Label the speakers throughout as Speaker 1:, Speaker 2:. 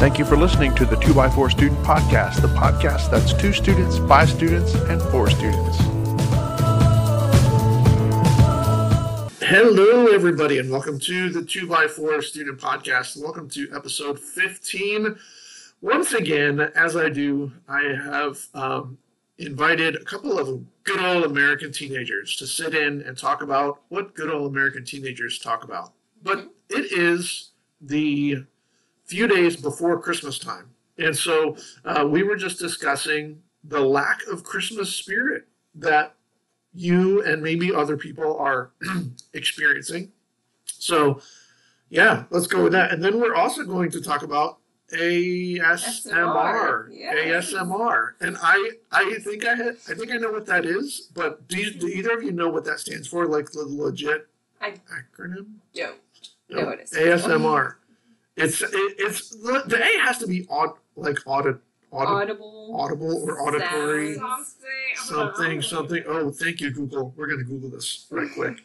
Speaker 1: Thank you for listening to the 2x4 Student Podcast, the podcast that's two students, five students, and four students. Hello, everybody, and welcome to the 2x4 Student Podcast. Welcome to episode 15. Once again, as I do, I have um, invited a couple of good old American teenagers to sit in and talk about what good old American teenagers talk about. But it is the few days before Christmas time. And so uh, we were just discussing the lack of Christmas spirit that you and maybe other people are experiencing. So, yeah, let's go with that. And then we're also going to talk about ASMR,
Speaker 2: Yeah.
Speaker 1: ASMR, and I I think I had, I think I know what that is, but do, you, do either of you know what that stands for? Like the legit
Speaker 2: I
Speaker 1: acronym?
Speaker 2: don't
Speaker 1: No.
Speaker 2: know what it.
Speaker 1: ASMR. It's it, it's the, the A has to be aud, like audit, audit,
Speaker 2: Audible.
Speaker 1: audible or auditory. Something, something. Oh, thank you, Google. We're gonna Google this right quick.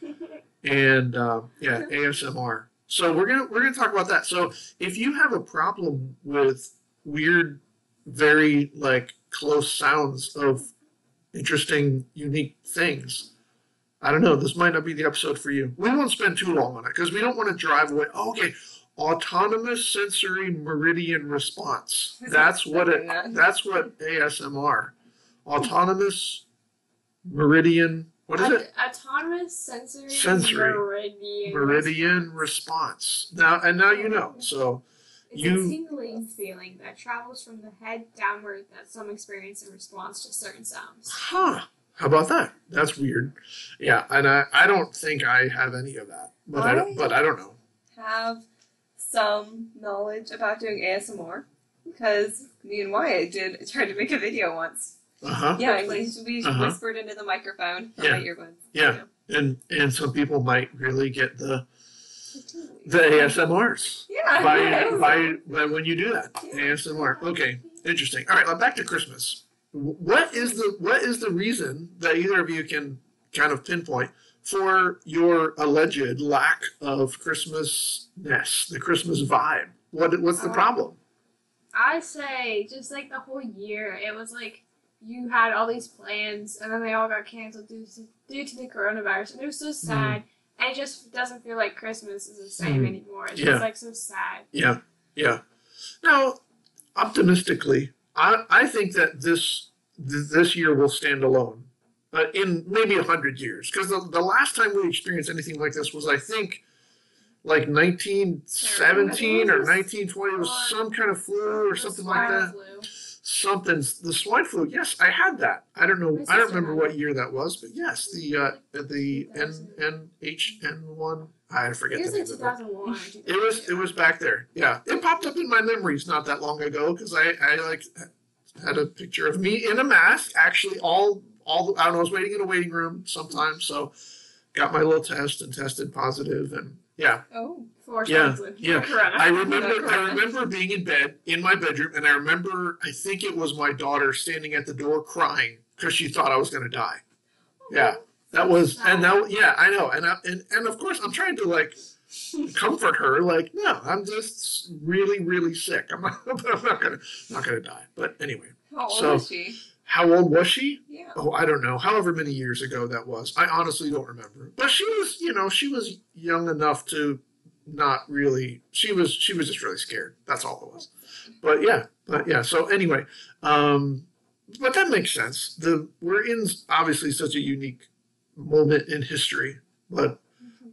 Speaker 1: And uh, yeah, ASMR. So we're gonna we're gonna talk about that. So if you have a problem with weird, very like close sounds of interesting, unique things, I don't know. This might not be the episode for you. We won't spend too long on it because we don't want to drive away. Oh, okay, autonomous sensory meridian response. That's what it. That's what ASMR. Autonomous meridian. What is it?
Speaker 3: Autonomous sensory,
Speaker 1: Sensory.
Speaker 3: meridian.
Speaker 1: Meridian response. Now and now you know. So
Speaker 3: It's
Speaker 1: you-
Speaker 3: a tingling feeling that travels from the head downward that some experience in response to certain sounds.
Speaker 1: Huh. How about that? That's weird. Yeah, and I, I don't think I have any of that. But I, don't,
Speaker 2: I-
Speaker 1: but I don't know.
Speaker 2: Have some knowledge about doing ASMR because me and Wyatt did tried to make a video once.
Speaker 1: Uh-huh.
Speaker 2: Yeah, and we, we
Speaker 1: Uh-huh.
Speaker 2: whispered into the microphone from
Speaker 1: Yeah.
Speaker 2: my earbuds.
Speaker 1: Yeah. And and some people might really get the the ASMRs
Speaker 2: Yeah.
Speaker 1: by,
Speaker 2: yeah.
Speaker 1: by by when you do that. ASMR. Okay. Interesting. All right, now back to Christmas. What is the what is the reason that either of you can kind of pinpoint for your alleged lack of Christmasness, the Christmas vibe? What what's the
Speaker 3: Uh,
Speaker 1: problem?
Speaker 3: I say, just like the whole year, it was like you had all these plans and then they all got canceled due to, due to the coronavirus. And it was so sad. And it just doesn't feel like Christmas is the same
Speaker 1: Mhm.
Speaker 3: anymore. It's
Speaker 1: Yeah.
Speaker 3: just like so sad.
Speaker 1: Yeah, yeah. Now, optimistically, I, I think that this this year will stand alone uh, in maybe a hundred years. Because the, the last time we experienced anything like this was I think like 1917 or 1920 it was some kind of flu or something like that. something the swine flu yes i had that. I don't know i don't remember what year that was but yes the uh the n nhn1 i forget
Speaker 3: It was
Speaker 1: the
Speaker 3: like
Speaker 1: name of it.
Speaker 3: 2001
Speaker 1: it was it was back there. Yeah, it popped up in my memories not that long ago because I I like had a picture of me in a mask. Actually, all all the, I don't know. I was waiting in a waiting room sometimes, so got my little test and tested positive, and yeah,
Speaker 2: Oh.
Speaker 3: For
Speaker 1: Yeah, yeah.
Speaker 3: Corona.
Speaker 1: I remember I remember being in bed in my bedroom, and I remember I think it was my daughter standing at the door crying because she thought I was going to die. Yeah. That was, and that, oh. yeah, I know, and I, and and of course, I'm trying to like comfort her, like, no, I'm just really, really sick. I'm not, I'm not gonna, not gonna die. But anyway,
Speaker 2: How old
Speaker 1: So-
Speaker 2: is she?
Speaker 1: How old was she?
Speaker 2: Yeah.
Speaker 1: Oh, I don't know. However many years ago that was, I honestly don't remember. But she was, you know, she was young enough to not really. She was, she was just really scared. That's all it was. But yeah, but yeah. So anyway, um, but that makes sense. The we're in obviously such a unique moment in history, but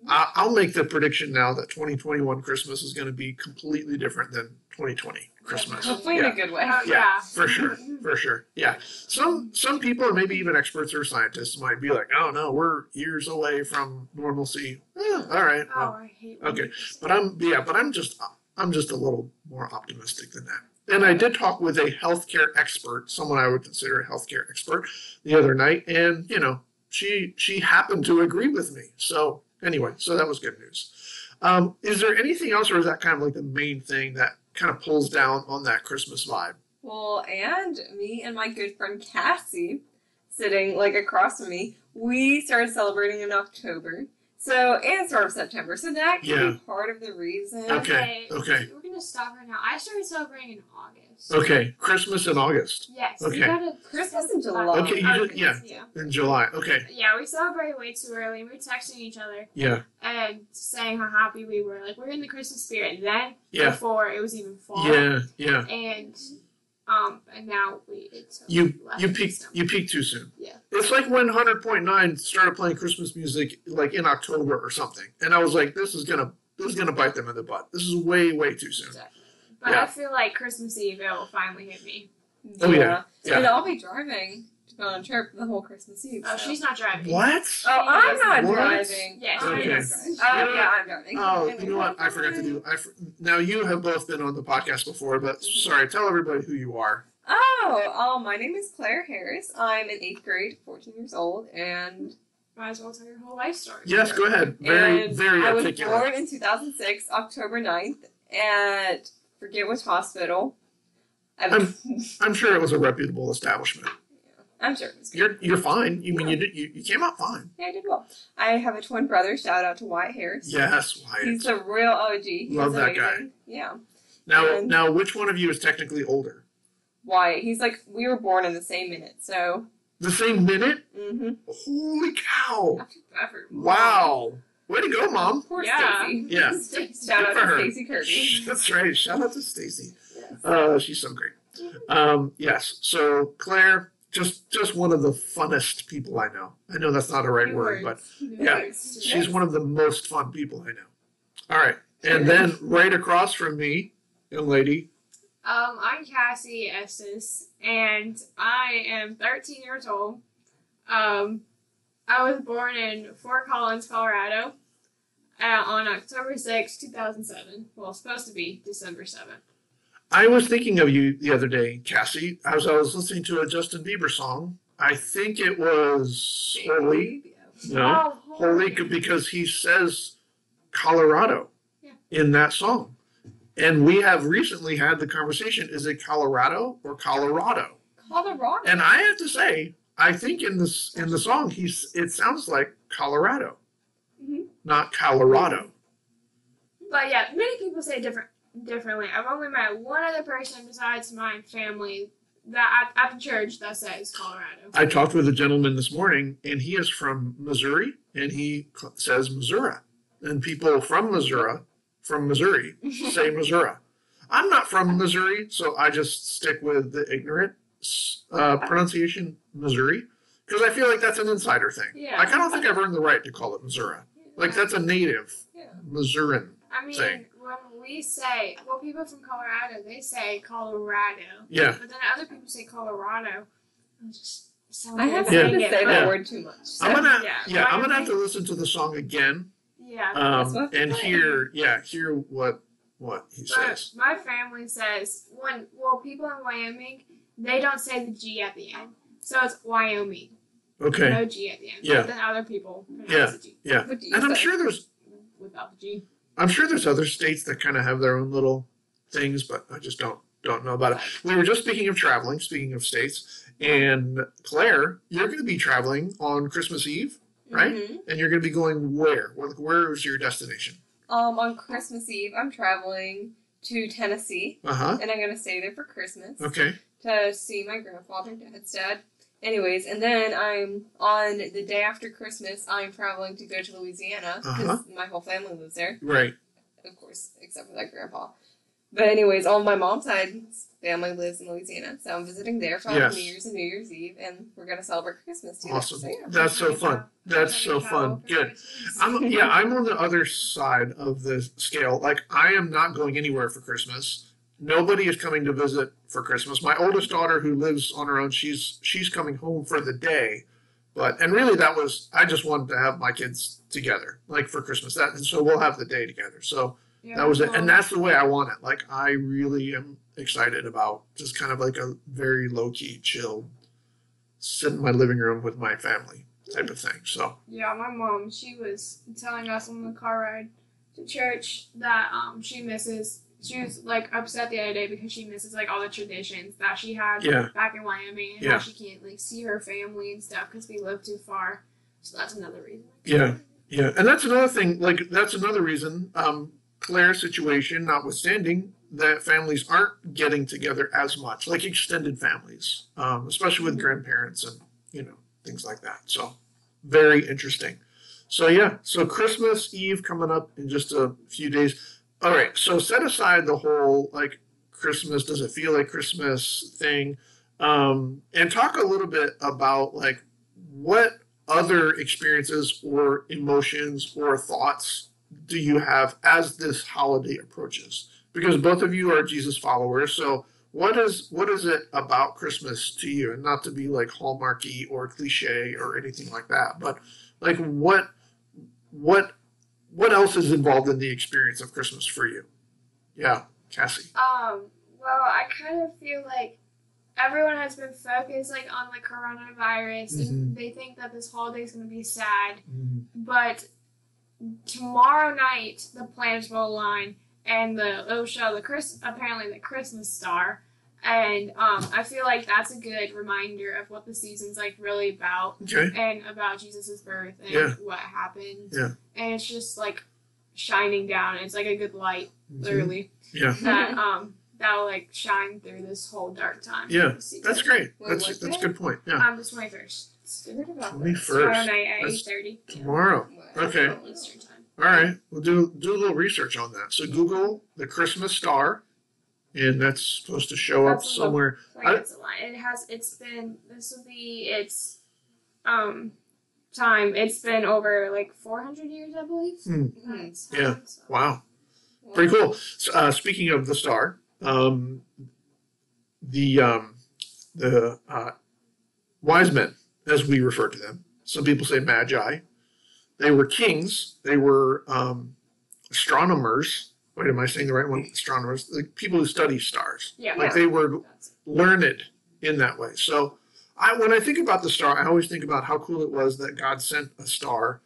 Speaker 1: I, I'll make the prediction now that 2021 Christmas is going to be completely different than 2020 Christmas.
Speaker 2: Hopefully
Speaker 1: Yeah.
Speaker 2: in a good way.
Speaker 3: Uh,
Speaker 1: Yeah,
Speaker 3: yeah.
Speaker 1: for sure, for sure. Yeah, some some people, or maybe even experts or scientists, might be like, "Oh no, we're years away from normalcy." Eh, all right,
Speaker 3: Oh,
Speaker 1: well,
Speaker 3: I hate
Speaker 1: okay. but I'm yeah, but I'm just I'm just a little more optimistic than that. And I did talk with a healthcare expert, someone I would consider a healthcare expert, the other night, and you know, she she happened to agree with me. So anyway, so that was good news. Um, is there anything else, or is that kind of like the main thing that kind of pulls down on that Christmas vibe?
Speaker 2: Well, and me and my good friend Cassie, sitting like across from me, we started celebrating in October. So and start of September. So that can
Speaker 1: Yeah.
Speaker 2: be part of the reason.
Speaker 1: Okay, okay.
Speaker 3: We're gonna stop right now. I started celebrating in August.
Speaker 1: Okay, Christmas in August
Speaker 3: Yes.
Speaker 1: Okay.
Speaker 3: We gotta
Speaker 2: Christmas in
Speaker 3: July.
Speaker 2: July.
Speaker 1: Okay, you just- yeah.
Speaker 3: yeah.
Speaker 1: in July. Okay,
Speaker 3: Yeah, we celebrated way too early. We were texting each other
Speaker 1: yeah,
Speaker 3: and saying how happy we were. Like we're in the Christmas spirit then
Speaker 1: yeah,
Speaker 3: before it was even fall.
Speaker 1: yeah, yeah.
Speaker 3: And um and now we it's
Speaker 1: You
Speaker 3: left
Speaker 1: you
Speaker 3: in
Speaker 1: peaked you peaked too soon.
Speaker 3: Yeah.
Speaker 1: It's like when Hundred Point Nine started playing Christmas music like in October or something, and I was like, this is gonna this is gonna bite them in the butt. This is way way too soon.
Speaker 3: Definitely. But
Speaker 1: Yeah.
Speaker 3: I feel like Christmas Eve it will finally hit me.
Speaker 1: Oh, yeah. Yeah.
Speaker 2: And I'll be driving to go on a trip the whole Christmas Eve.
Speaker 3: Oh,
Speaker 2: so.
Speaker 3: she's not driving.
Speaker 1: What?
Speaker 2: Oh, I'm not
Speaker 1: What?
Speaker 2: driving.
Speaker 3: Yeah,
Speaker 2: I'm
Speaker 1: she
Speaker 2: not
Speaker 3: is.
Speaker 2: driving. Oh,
Speaker 1: You
Speaker 2: yeah, I'm driving.
Speaker 1: Oh, you know what? I forgot to do. I for, now you have both been on the podcast before, but sorry. Tell everybody who you are.
Speaker 2: Oh, um, my name is Claire Harris. I'm in eighth grade, 14 years old, and
Speaker 3: Might as well tell your whole life story.
Speaker 1: Yes, go ahead. Very
Speaker 2: and
Speaker 1: very
Speaker 2: I was
Speaker 1: articulate.
Speaker 2: born in 2006, October 9th, at forget which hospital. I'm,
Speaker 1: I'm sure it was a reputable establishment.
Speaker 2: I'm sure it was good.
Speaker 1: You're you're fine. You mean you did you, you came out fine.
Speaker 2: Yeah, I did well. I have a twin brother. Shout out to Wyatt Harris.
Speaker 1: Yes, Wyatt.
Speaker 2: He's a real OG. He's
Speaker 1: Love that guy.
Speaker 2: Yeah.
Speaker 1: Now
Speaker 2: and-
Speaker 1: now which one of you is technically older?
Speaker 2: Wyatt. He's like we were born in the same minute, so.
Speaker 1: The same minute?
Speaker 2: Mm-hmm.
Speaker 1: Holy cow! Wow. Way to go, mom.
Speaker 2: Poor
Speaker 3: Yeah.
Speaker 2: Stacy.
Speaker 1: Yeah.
Speaker 2: Shout out to
Speaker 1: her.
Speaker 2: Stacy Kirby.
Speaker 1: That's right. Shout out to Stacy.
Speaker 2: Yes.
Speaker 1: Uh, she's so great. Um, yes. So Claire, just just one of the funnest people I know. I know that's not a right
Speaker 3: New
Speaker 1: word, but.
Speaker 3: New
Speaker 1: yeah,
Speaker 3: words.
Speaker 1: she's one of the most fun people I know. All right, and then right across from me, young lady.
Speaker 3: Um, I'm Cassie Estes, and I am 13 years old. Um, I was born in Fort Collins, Colorado, uh, on October 6, 2007. Well, supposed to be December 7th.
Speaker 1: I was thinking of you the other day, Cassie, as I was listening to a Justin Bieber song. I think it was Holy. No,
Speaker 3: Oh,
Speaker 1: Holy because he says Colorado
Speaker 3: Yeah.
Speaker 1: in that song. And we have recently had the conversation is it Colorado or Colorado?
Speaker 2: Colorado.
Speaker 1: And I have to say, I think in this in the song he's it sounds like Colorado,
Speaker 3: Mhm.
Speaker 1: not Colorado.
Speaker 3: But yeah, many people say different differently. I've only met one other person besides my family that at, at the church that says Colorado.
Speaker 1: I talked with a gentleman this morning, and he is from Missouri, and he says Missouri. And people from Missouri, from Missouri, say Missouri. I'm not from Missouri, so I just stick with the ignorant uh, pronunciation Missouri because I feel like that's an insider thing.
Speaker 3: Yeah.
Speaker 1: Like I don't think I've earned the right to call it Missouri. Like that's a native
Speaker 2: Yeah.
Speaker 1: Missourian.
Speaker 3: I mean,
Speaker 1: thing.
Speaker 3: when we say, well, people from Colorado, they say Colorado.
Speaker 1: Yeah.
Speaker 3: But then other people say Colorado. It just sounds
Speaker 2: I
Speaker 3: like
Speaker 2: have
Speaker 3: I'm
Speaker 1: Yeah.
Speaker 2: started
Speaker 3: saying
Speaker 2: to say that
Speaker 1: Yeah.
Speaker 2: word too much. So.
Speaker 1: I'm gonna
Speaker 3: Yeah.
Speaker 1: yeah, I'm gonna have to listen to the song again
Speaker 3: Yeah.
Speaker 1: Um, and
Speaker 2: saying.
Speaker 1: hear yeah hear what what he
Speaker 3: But
Speaker 1: says.
Speaker 3: my family says when well people in Wyoming they don't say the G at the end, so it's Wyoming.
Speaker 1: Okay.
Speaker 3: No G at the end.
Speaker 1: Yeah.
Speaker 3: But then other people pronounce
Speaker 1: Yeah.
Speaker 3: G
Speaker 1: Yeah.
Speaker 2: You
Speaker 1: And I'm sure there's
Speaker 3: without the G.
Speaker 1: I'm sure there's other states that kind of have their own little things, but I just don't don't know about it. We were just speaking of traveling, speaking of states, and Claire, you're going to be traveling on Christmas Eve, right?
Speaker 2: Mhm.
Speaker 1: And you're going to be going where? Where where is your destination?
Speaker 2: Um, on Christmas Eve, I'm traveling to Tennessee,
Speaker 1: Uh huh.
Speaker 2: and I'm gonna stay there for Christmas
Speaker 1: Okay.
Speaker 2: to see my grandfather, dad's dad. Anyways, and then I'm on the day after Christmas. I'm traveling to go to Louisiana because
Speaker 1: Uh-huh.
Speaker 2: my whole family lives there,
Speaker 1: Right.
Speaker 2: of course, except for that grandpa. But anyways, all my mom's side, family lives in Louisiana, so I'm visiting there for
Speaker 1: Yes.
Speaker 2: New Year's and New Year's Eve, and we're gonna celebrate Christmas together.
Speaker 1: Awesome.
Speaker 2: So, yeah.
Speaker 1: That's so fun. That's so fun. Good. I'm yeah, I'm on the other side of the scale. Like I am not going anywhere for Christmas. Nobody is coming to visit for Christmas. My oldest daughter who lives on her own, she's she's coming home for the day. But and really that was I just wanted to have my kids together, like for Christmas. That and so we'll have the day together. So
Speaker 3: Yeah,
Speaker 1: that was it. And that's the way I want it. Like I really am excited about just kind of like a very low key, chill, sit in my living room with my family type of thing. So
Speaker 3: Yeah, my mom, she was telling us on the car ride to church that um she misses she was like upset the other day because she misses like all the traditions that she had
Speaker 1: yeah.
Speaker 3: back in Wyoming and
Speaker 1: Yeah.
Speaker 3: how she can't like see her family and stuff because we live too far. So that's another reason.
Speaker 1: Yeah. Yeah, and that's another thing. Like that's another reason. Um, Claire's situation notwithstanding, that families aren't getting together as much, like extended families, um, especially with grandparents and you know things like that. So very interesting. So yeah, so Christmas Eve coming up in just a few days. All right, so set aside the whole like Christmas, does it feel like Christmas thing, um, and talk a little bit about like what other experiences or emotions or thoughts do you have as this holiday approaches? Because both of you are Jesus followers, so what is what is it about Christmas to you? And not to be like hallmarky or cliche or anything like that, but like what what what else is involved in the experience of Christmas for you? Yeah, Cassie.
Speaker 3: Um, well, I kind of feel like everyone has been focused like on the coronavirus
Speaker 1: Mhm.
Speaker 3: and they think that this holiday is going to be sad. But tomorrow night, the planets will align and the show the Chris apparently the Christmas star. And um, I feel like that's a good reminder of what the season's like really about
Speaker 1: Okay.
Speaker 3: and about Jesus' birth and
Speaker 1: Yeah.
Speaker 3: what happened.
Speaker 1: Yeah.
Speaker 3: And it's just like shining down. It's like a good light, literally,
Speaker 1: Yeah.
Speaker 3: that um that'll like shine through this whole dark time.
Speaker 1: Yeah,
Speaker 3: of the season.
Speaker 1: That's great.
Speaker 2: Wait,
Speaker 1: That's that's a good point. Yeah.
Speaker 3: Um, the twenty first.
Speaker 2: Weird about
Speaker 1: Twenty
Speaker 2: this.
Speaker 3: Tomorrow
Speaker 1: first.
Speaker 3: night at eight
Speaker 1: That's-
Speaker 3: thirty.
Speaker 1: Tomorrow. Okay. All right. We'll do do a little research on that. So Google the Christmas star, and that's supposed to show up
Speaker 3: That's
Speaker 1: somewhere. I-
Speaker 3: it's a. It has. It's been. This will be its um time. It's been over like four hundred years, I believe.
Speaker 1: Hmm.
Speaker 3: That's
Speaker 1: Yeah.
Speaker 3: so-
Speaker 1: Wow. Pretty cool. Uh, speaking of the star, um, the um, the uh, wise men, as we refer to them, some people say magi. They were kings. They were um, astronomers. Wait, am I saying the right one? Astronomers, the people who study stars.
Speaker 3: Yeah.
Speaker 1: Like they were learned in that way. So I when I think about the star, I always think about how cool it was that God sent a star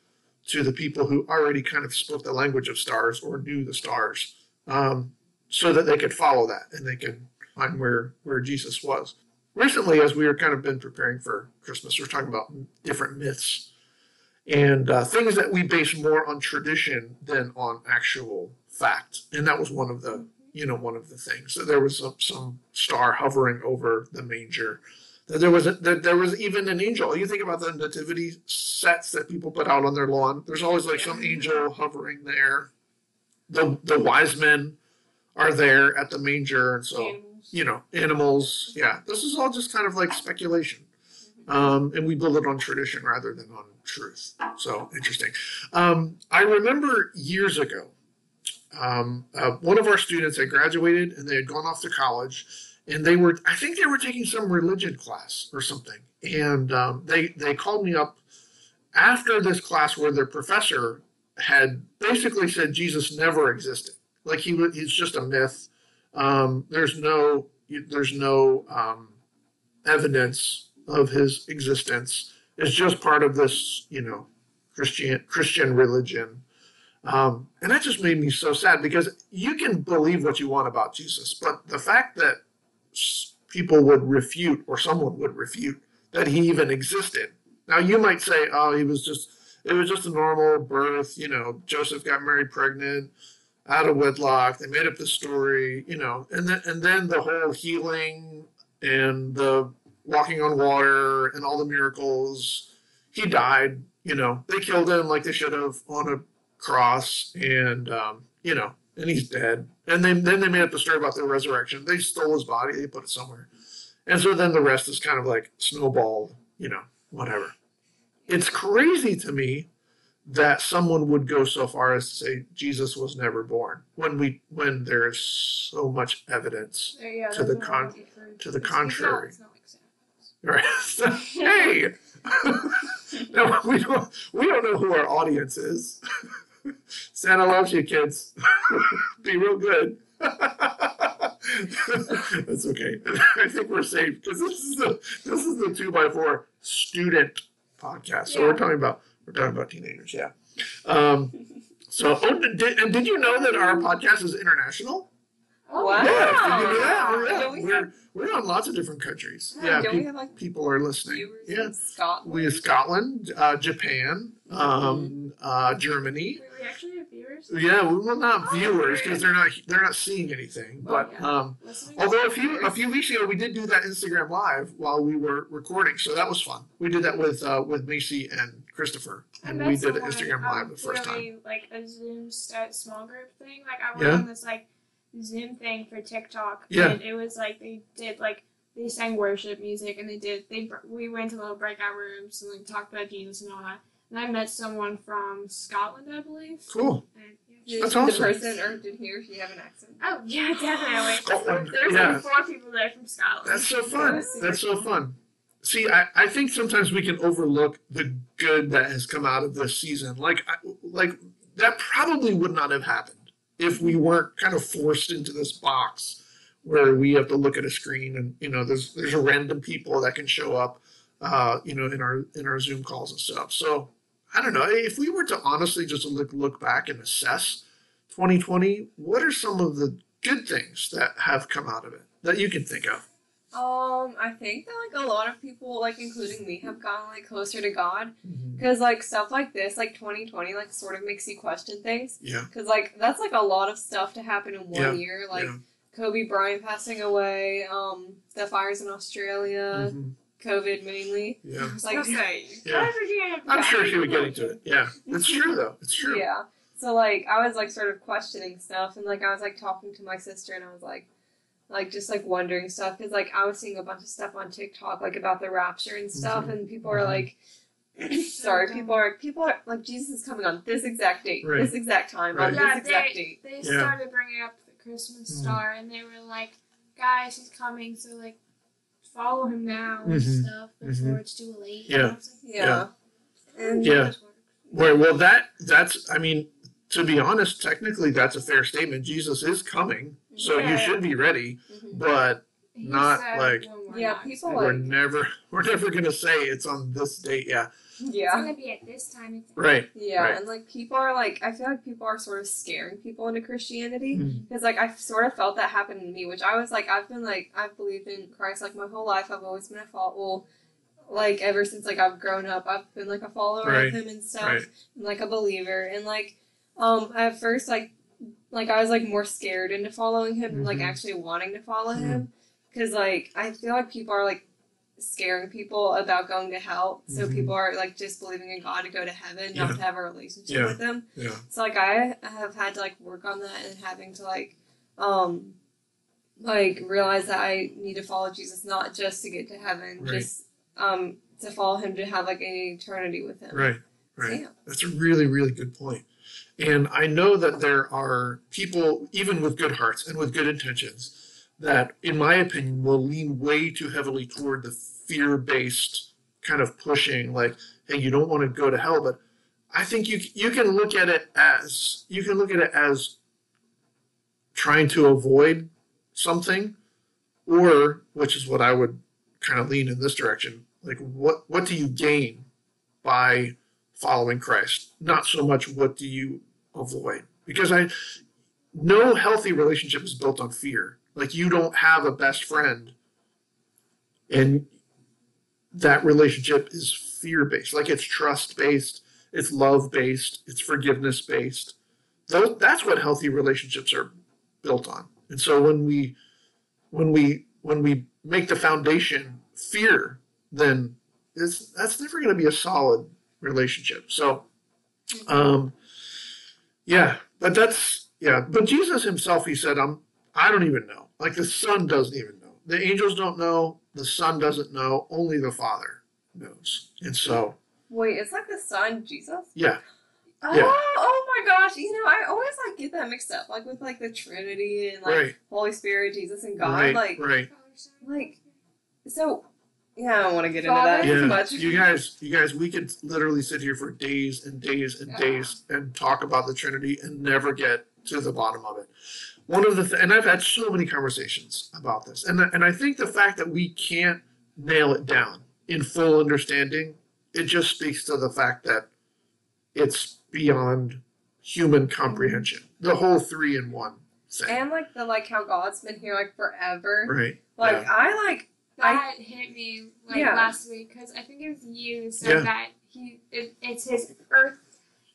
Speaker 1: to the people who already kind of spoke the language of stars or knew the stars, um, so that they could follow that and they could find where where Jesus was. Recently, as we were kind of been preparing for Christmas, we're talking about different myths and uh, things that we base more on tradition than on actual fact, and that was one of the you know one of the things. That there was some, some star hovering over the manger. That there was a, that there was even an angel. You think about the nativity sets that people put out on their lawn. There's always like some angel hovering there. The the wise men are there at the manger. And so you know animals. Yeah. This is all just kind of like speculation. Um, and we build it on tradition rather than on truth. So interesting. Um, i remember years ago um, uh, one of our students had graduated and they had gone off to college and they were i think they were taking some religion class or something. And um, they they called me up after this class where their professor had basically said jesus never existed. Like he wa- he's just a myth. Um, there's no there's no um, evidence of his existence. It's just part of this you know christian christian religion um, and that just made me so sad because you can believe what you want about Jesus, but the fact that people would refute or someone would refute that he even existed. Now you might say, oh, he was just, it was just a normal birth. You know, Joseph got married pregnant out of wedlock. They made up the story, you know, and then, and then the whole healing and the walking on water and all the miracles. He died, you know, they killed him like they should have on a cross and um, you know and he's dead. And then then they made up the story about the resurrection. They stole his body. They put it somewhere. And so then the rest is kind of like snowballed you know whatever. It's crazy to me that someone would go so far as to say jesus was never born when we when there is so much evidence
Speaker 3: There, yeah,
Speaker 1: To the con- to the contrary.
Speaker 3: It's not, it's not like Santa Claus.
Speaker 1: right hey! No, we don't we don't know who our audience is santa loves you kids. Be real good. That's okay. I think we're safe because this is the this is the two by four student podcast. So we're talking about we're talking about teenagers yeah. Um so oh, did, and did you know that our podcast is international
Speaker 2: Wow.
Speaker 1: yeah, did you know that? Oh,
Speaker 2: Wow.
Speaker 1: yeah.
Speaker 2: We
Speaker 1: we're,
Speaker 2: have-
Speaker 1: we're on lots of different countries
Speaker 2: Yeah,
Speaker 1: yeah
Speaker 2: don't
Speaker 1: pe-
Speaker 2: we have like
Speaker 1: people are listening yeah
Speaker 2: in Scotland?
Speaker 1: we have Scotland, uh, Japan, um, uh, Germany.
Speaker 3: Wait, we actually have viewers.
Speaker 1: Yeah, we, well, not
Speaker 3: Oh,
Speaker 1: viewers because they're not they're not seeing anything. But
Speaker 3: yeah.
Speaker 1: um, although a few a few weeks ago we did do that Instagram live while we were recording, so that was fun. We did that with uh, with Macy and Christopher, and we did
Speaker 3: the
Speaker 1: an Instagram live
Speaker 3: um,
Speaker 1: the first time.
Speaker 3: really, Like a Zoom start small group thing. Like I went
Speaker 1: Yeah.
Speaker 3: on this like Zoom thing for TikTok,
Speaker 1: Yeah.
Speaker 3: and it was like they did like they sang worship music, and they did they we went to little breakout rooms and like talked about Jesus and all that. And I met someone from Scotland, I believe.
Speaker 1: Cool.
Speaker 3: And, yeah,
Speaker 2: Did
Speaker 1: That's
Speaker 2: the
Speaker 1: awesome.
Speaker 2: person, or did he or she have an accent?
Speaker 3: Oh yeah, definitely.
Speaker 1: Scotland,
Speaker 3: There's
Speaker 1: yeah.
Speaker 3: like four people there from Scotland.
Speaker 1: That's so fun.
Speaker 2: That was super
Speaker 1: That's so fun. See, I, I think sometimes we can overlook the good that has come out of this season. Like, I, like that probably would not have happened if we weren't kind of forced into this box where we have to look at a screen and you know there's there's random people that can show up, uh, you know, in our in our Zoom calls and stuff. So I don't know if we were to honestly just look look back and assess 2020. What are some of the good things that have come out of it that you can think of?
Speaker 2: Um, I think that like a lot of people, like including me, have gotten like closer to God because like stuff like this, like 2020, like sort of makes you question things.
Speaker 1: Yeah.
Speaker 2: Because like that's like a lot of stuff to happen in one
Speaker 1: Yeah,
Speaker 2: year, like
Speaker 1: yeah.
Speaker 2: Kobe Bryant passing away, um, the fires in Australia,
Speaker 1: Mhm.
Speaker 2: COVID mainly.
Speaker 1: Yeah.
Speaker 2: Like-
Speaker 3: gonna
Speaker 1: Yeah. I'm sure she would get into it. Yeah, it's true though. It's true.
Speaker 2: Yeah. So like I was like sort of questioning stuff, and like I was like talking to my sister, and I was like, like just like wondering stuff because like I was seeing a bunch of stuff on TikTok like about the rapture and stuff,
Speaker 1: Mhm.
Speaker 2: and people are
Speaker 1: Mhm.
Speaker 2: like. Sorry, people are people are like Jesus is coming on this exact date,
Speaker 1: Right.
Speaker 2: this exact time,
Speaker 1: Right.
Speaker 2: on
Speaker 3: Yeah,
Speaker 2: this exact
Speaker 3: they,
Speaker 2: date.
Speaker 3: they
Speaker 1: Yeah.
Speaker 3: started bringing up the Christmas
Speaker 1: Mhm.
Speaker 3: star, and they were like, "Guys, he's coming, so like, follow him now and
Speaker 1: Mhm.
Speaker 3: stuff before it's too late."
Speaker 1: Yeah.
Speaker 3: And like,
Speaker 2: Yeah. And
Speaker 1: Yeah. Well, well, that that's. I mean, to be honest, technically that's a fair statement. Jesus is coming, so you should be ready.
Speaker 2: Mhm.
Speaker 1: But
Speaker 3: He
Speaker 1: Not
Speaker 3: said
Speaker 1: like-
Speaker 3: when we're
Speaker 2: Yeah,
Speaker 3: not
Speaker 2: people
Speaker 3: expecting
Speaker 1: we're
Speaker 2: like-
Speaker 1: never we're never gonna say it's on this date. Yeah. Yeah.
Speaker 3: It's
Speaker 2: yeah.
Speaker 3: gonna be at this time. It's
Speaker 1: Right.
Speaker 2: Yeah,
Speaker 1: Right.
Speaker 2: and like people are like, I feel like people are sort of scaring people into Christianity because like I've sort of felt that happen to me, which I was like, I've been like, I've believed in Christ like my whole life. I've always been a follower. Like ever since like I've grown up, I've been like a follower
Speaker 1: Right.
Speaker 2: of him and stuff,
Speaker 1: Right.
Speaker 2: and like a believer. And like, um, at first like, like I was like more scared into following him than like actually wanting to follow
Speaker 1: Mhm.
Speaker 2: him because like I feel like people are like scaring people about going to hell. So
Speaker 1: Mhm.
Speaker 2: people are like just believing in God to go to heaven, not to have a relationship
Speaker 1: Yeah.
Speaker 2: with Him.
Speaker 1: Yeah.
Speaker 2: So like I have had to like work on that and having to like, um, like realize that I need to follow Jesus not just to get to heaven,
Speaker 1: Right.
Speaker 2: just um to follow Him to have like an eternity with Him.
Speaker 1: Right.
Speaker 2: So,
Speaker 1: Right.
Speaker 2: yeah.
Speaker 1: That's a really, really good point. And I know that there are people, even with good hearts and with good intentions, that, in my opinion, will lean way too heavily toward the fear based kind of pushing, like, hey, you don't want to go to hell. But I think you, you can look at it as, you can look at it as trying to avoid something, or, which is what I would kind of lean in this direction, like, what, what do you gain by following Christ, not so much what do you avoid. Because I no healthy relationship is built on fear. Like you don't have a best friend and that relationship is fear based. Like it's trust based, it's love based, it's forgiveness based. That's what healthy relationships are built on. And so when we when we when we make the foundation fear, then it's, that's never going to be a solid relationship. So, um, yeah, but that's yeah. But Jesus himself, he said, "I'm I don't even know. Like the Son doesn't even know. The angels don't know. The Son doesn't know. Only the Father knows." And so,
Speaker 2: Wait, it's like the Son, Jesus.
Speaker 1: yeah,
Speaker 2: Oh,
Speaker 1: Yeah.
Speaker 2: oh my gosh! You know, I always like get that mixed up, like with like the Trinity and like
Speaker 1: right,
Speaker 2: Holy Spirit, Jesus, and God.
Speaker 1: right,
Speaker 2: like,
Speaker 1: right.
Speaker 2: like, so. Yeah, I don't want to get into
Speaker 3: Father?
Speaker 2: that too
Speaker 1: Yeah,
Speaker 2: much.
Speaker 1: you guys, you guys, we could literally sit here for days and days and
Speaker 3: Yeah.
Speaker 1: days and talk about the Trinity and never get to the bottom of it. One of the th- and I've had so many conversations about this, and and I think the fact that we can't nail it down in full understanding, it just speaks to the fact that it's beyond human comprehension. Mm-hmm. The whole three in one thing,
Speaker 2: and like the like how God's been here like forever.
Speaker 1: right?
Speaker 2: Like
Speaker 1: Yeah.
Speaker 2: I like
Speaker 3: That hit me like
Speaker 2: Yeah.
Speaker 3: last week because I think it was you who said
Speaker 1: Yeah.
Speaker 3: that he it, it's his earth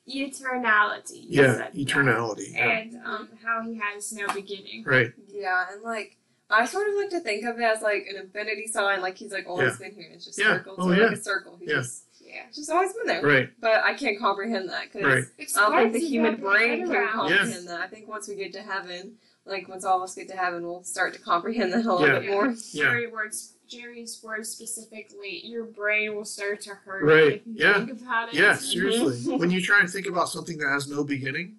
Speaker 3: eternality.
Speaker 1: Yeah,
Speaker 3: said
Speaker 1: eternality. Yeah.
Speaker 3: And um, how he has no beginning.
Speaker 1: Right.
Speaker 2: Yeah, and like I sort of like to think of it as like an infinity sign, like he's like always been here. It's just
Speaker 1: Yeah.
Speaker 2: circled,
Speaker 1: Oh, yeah.
Speaker 2: like a circle. He's
Speaker 1: Yeah.
Speaker 2: just yeah, just always been there.
Speaker 1: Right.
Speaker 2: But I can't comprehend that because
Speaker 1: Right.
Speaker 3: It's
Speaker 2: I don't
Speaker 3: hard
Speaker 2: think the human brain
Speaker 3: head
Speaker 2: can
Speaker 3: around.
Speaker 2: comprehend that. I think once we get to heaven, like once all of us get to heaven, we'll start to comprehend that a little
Speaker 1: Yeah.
Speaker 2: bit more.
Speaker 1: Yeah.
Speaker 3: Jerry words, Jerry's words specifically, your brain will start to hurt
Speaker 1: Right.
Speaker 3: if you
Speaker 1: Yeah.
Speaker 3: think about it.
Speaker 1: Yeah, mm-hmm. seriously. when you try and think about something that has no beginning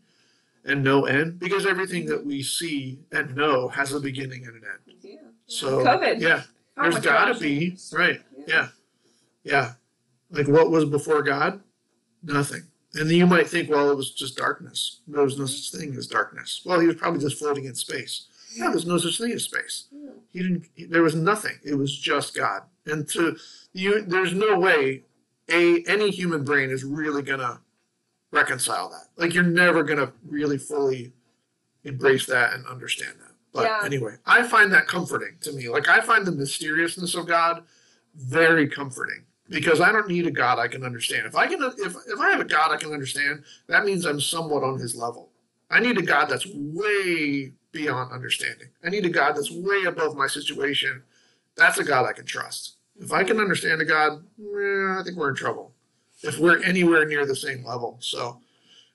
Speaker 1: and no end, because everything that we see and know has a beginning and an end.
Speaker 2: Yeah.
Speaker 1: So
Speaker 2: COVID.
Speaker 1: yeah,
Speaker 3: Oh
Speaker 1: there's
Speaker 3: my
Speaker 1: gotta
Speaker 3: gosh.
Speaker 1: be right. Yeah. Yeah. Like what was before God? Nothing. And then you might think, well, it was just darkness. There was no such thing as darkness. Well, he was probably just floating in space. Yeah, there's no such thing as space. He didn't. he- there was nothing. It was just God. And to you, there's no way a any human brain is really gonna reconcile that. Like you're never gonna really fully embrace that and understand that. But
Speaker 2: Yeah.
Speaker 1: anyway, I find that comforting to me. Like I find the mysteriousness of God very comforting because I don't need a God I can understand. If I can, if if I have a God I can understand, that means I'm somewhat on His level. I need a God that's way beyond understanding. I need a God that's way above my situation. That's a God I can trust. If I can understand a God, eh, I think we're in trouble. If we're anywhere near the same level, so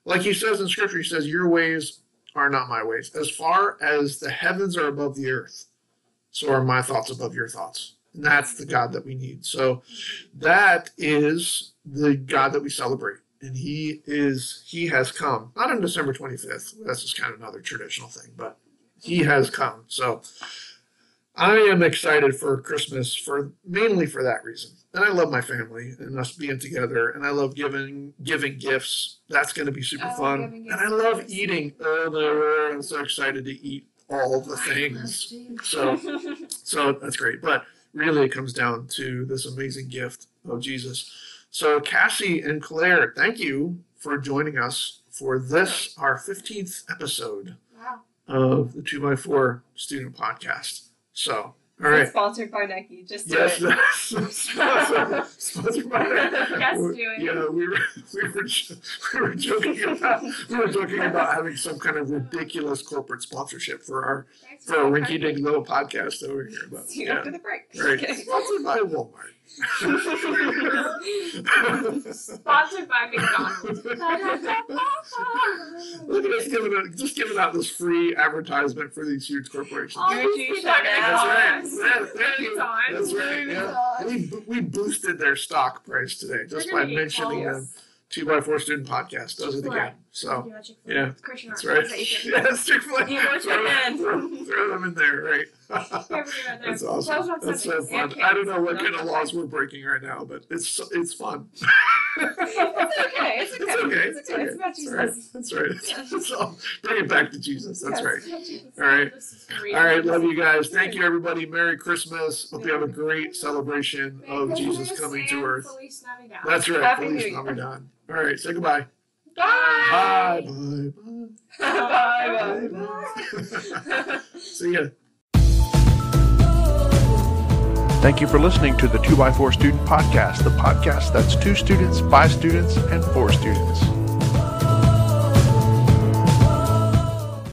Speaker 1: like He says in Scripture, He says, "Your ways are not my ways. As far as the heavens are above the earth, so are my thoughts above your thoughts." That's the God that we need. So that is the God that we celebrate. And he is he has come. Not on December 25th. That's just kind of another traditional thing, but he has come. So I am excited for Christmas for mainly for that reason. And I love my family and us being together and I love giving giving gifts. That's going to be super fun. And I love eating. Oh, I'm so excited to eat all the things. So so that's great. But really, it comes down to this amazing gift of Jesus. So, Cassie and Claire, thank you for joining us for this, our 15th episode
Speaker 3: Wow.
Speaker 1: of the 2x4 Student Podcast. So, all right.
Speaker 2: sponsored by Nike. Just do
Speaker 1: Yes,
Speaker 2: it.
Speaker 1: sponsored, by
Speaker 3: Yes,
Speaker 1: we-
Speaker 3: do it.
Speaker 1: Yeah, we were we were we were joking about we were joking about having some kind of ridiculous corporate sponsorship for our
Speaker 3: Thanks
Speaker 1: for a
Speaker 3: the
Speaker 1: rinky dink little podcast over here. But
Speaker 2: See you
Speaker 1: yeah,
Speaker 2: after the break.
Speaker 1: right.
Speaker 2: Kidding.
Speaker 1: Sponsored by Walmart.
Speaker 3: Sponsored by McDonald's.
Speaker 1: Look at us giving out, just giving out this free advertisement for these huge corporations.
Speaker 3: All
Speaker 2: Gucci,
Speaker 3: these people are gonna
Speaker 1: That's right.
Speaker 3: us.
Speaker 1: Yeah, thank you. That's right. Yeah. We, we boosted their stock price today just by mentioning
Speaker 3: all
Speaker 1: them. Two by Four Student Podcast does it
Speaker 3: Chick-fil-A.
Speaker 1: again. So
Speaker 3: Yeah,
Speaker 1: yeah,
Speaker 3: Christian
Speaker 1: that's right.
Speaker 3: organization.
Speaker 1: Yes, Chick Fil A.
Speaker 2: You want
Speaker 1: Throw,
Speaker 2: your hand.
Speaker 1: throw, throw them in there, right?
Speaker 3: Everybody right there.
Speaker 1: That's awesome.
Speaker 3: about
Speaker 1: That's so
Speaker 3: something.
Speaker 1: fun.
Speaker 2: And
Speaker 1: I don't know what kind of laws we're breaking right now, but it's it's fun.
Speaker 2: It's okay. It's okay.
Speaker 1: It's okay.
Speaker 2: It's okay. It's about
Speaker 1: That's right. That's right.
Speaker 2: Yeah.
Speaker 1: So bring it back to Jesus. That's
Speaker 2: Yes.
Speaker 1: right. All right. All right, love you guys. Thank you, everybody. Merry Christmas. Hope you have a great celebration of Jesus coming to earth. That's right.
Speaker 2: Happy
Speaker 1: Feliz
Speaker 2: New
Speaker 1: Navidad. All right, say goodbye.
Speaker 2: Bye.
Speaker 1: Bye. Bye.
Speaker 2: Bye. Bye. Bye.
Speaker 1: See ya.
Speaker 4: Thank you for listening to the 2x4 Student Podcast, the podcast that's two students, five students, and four students.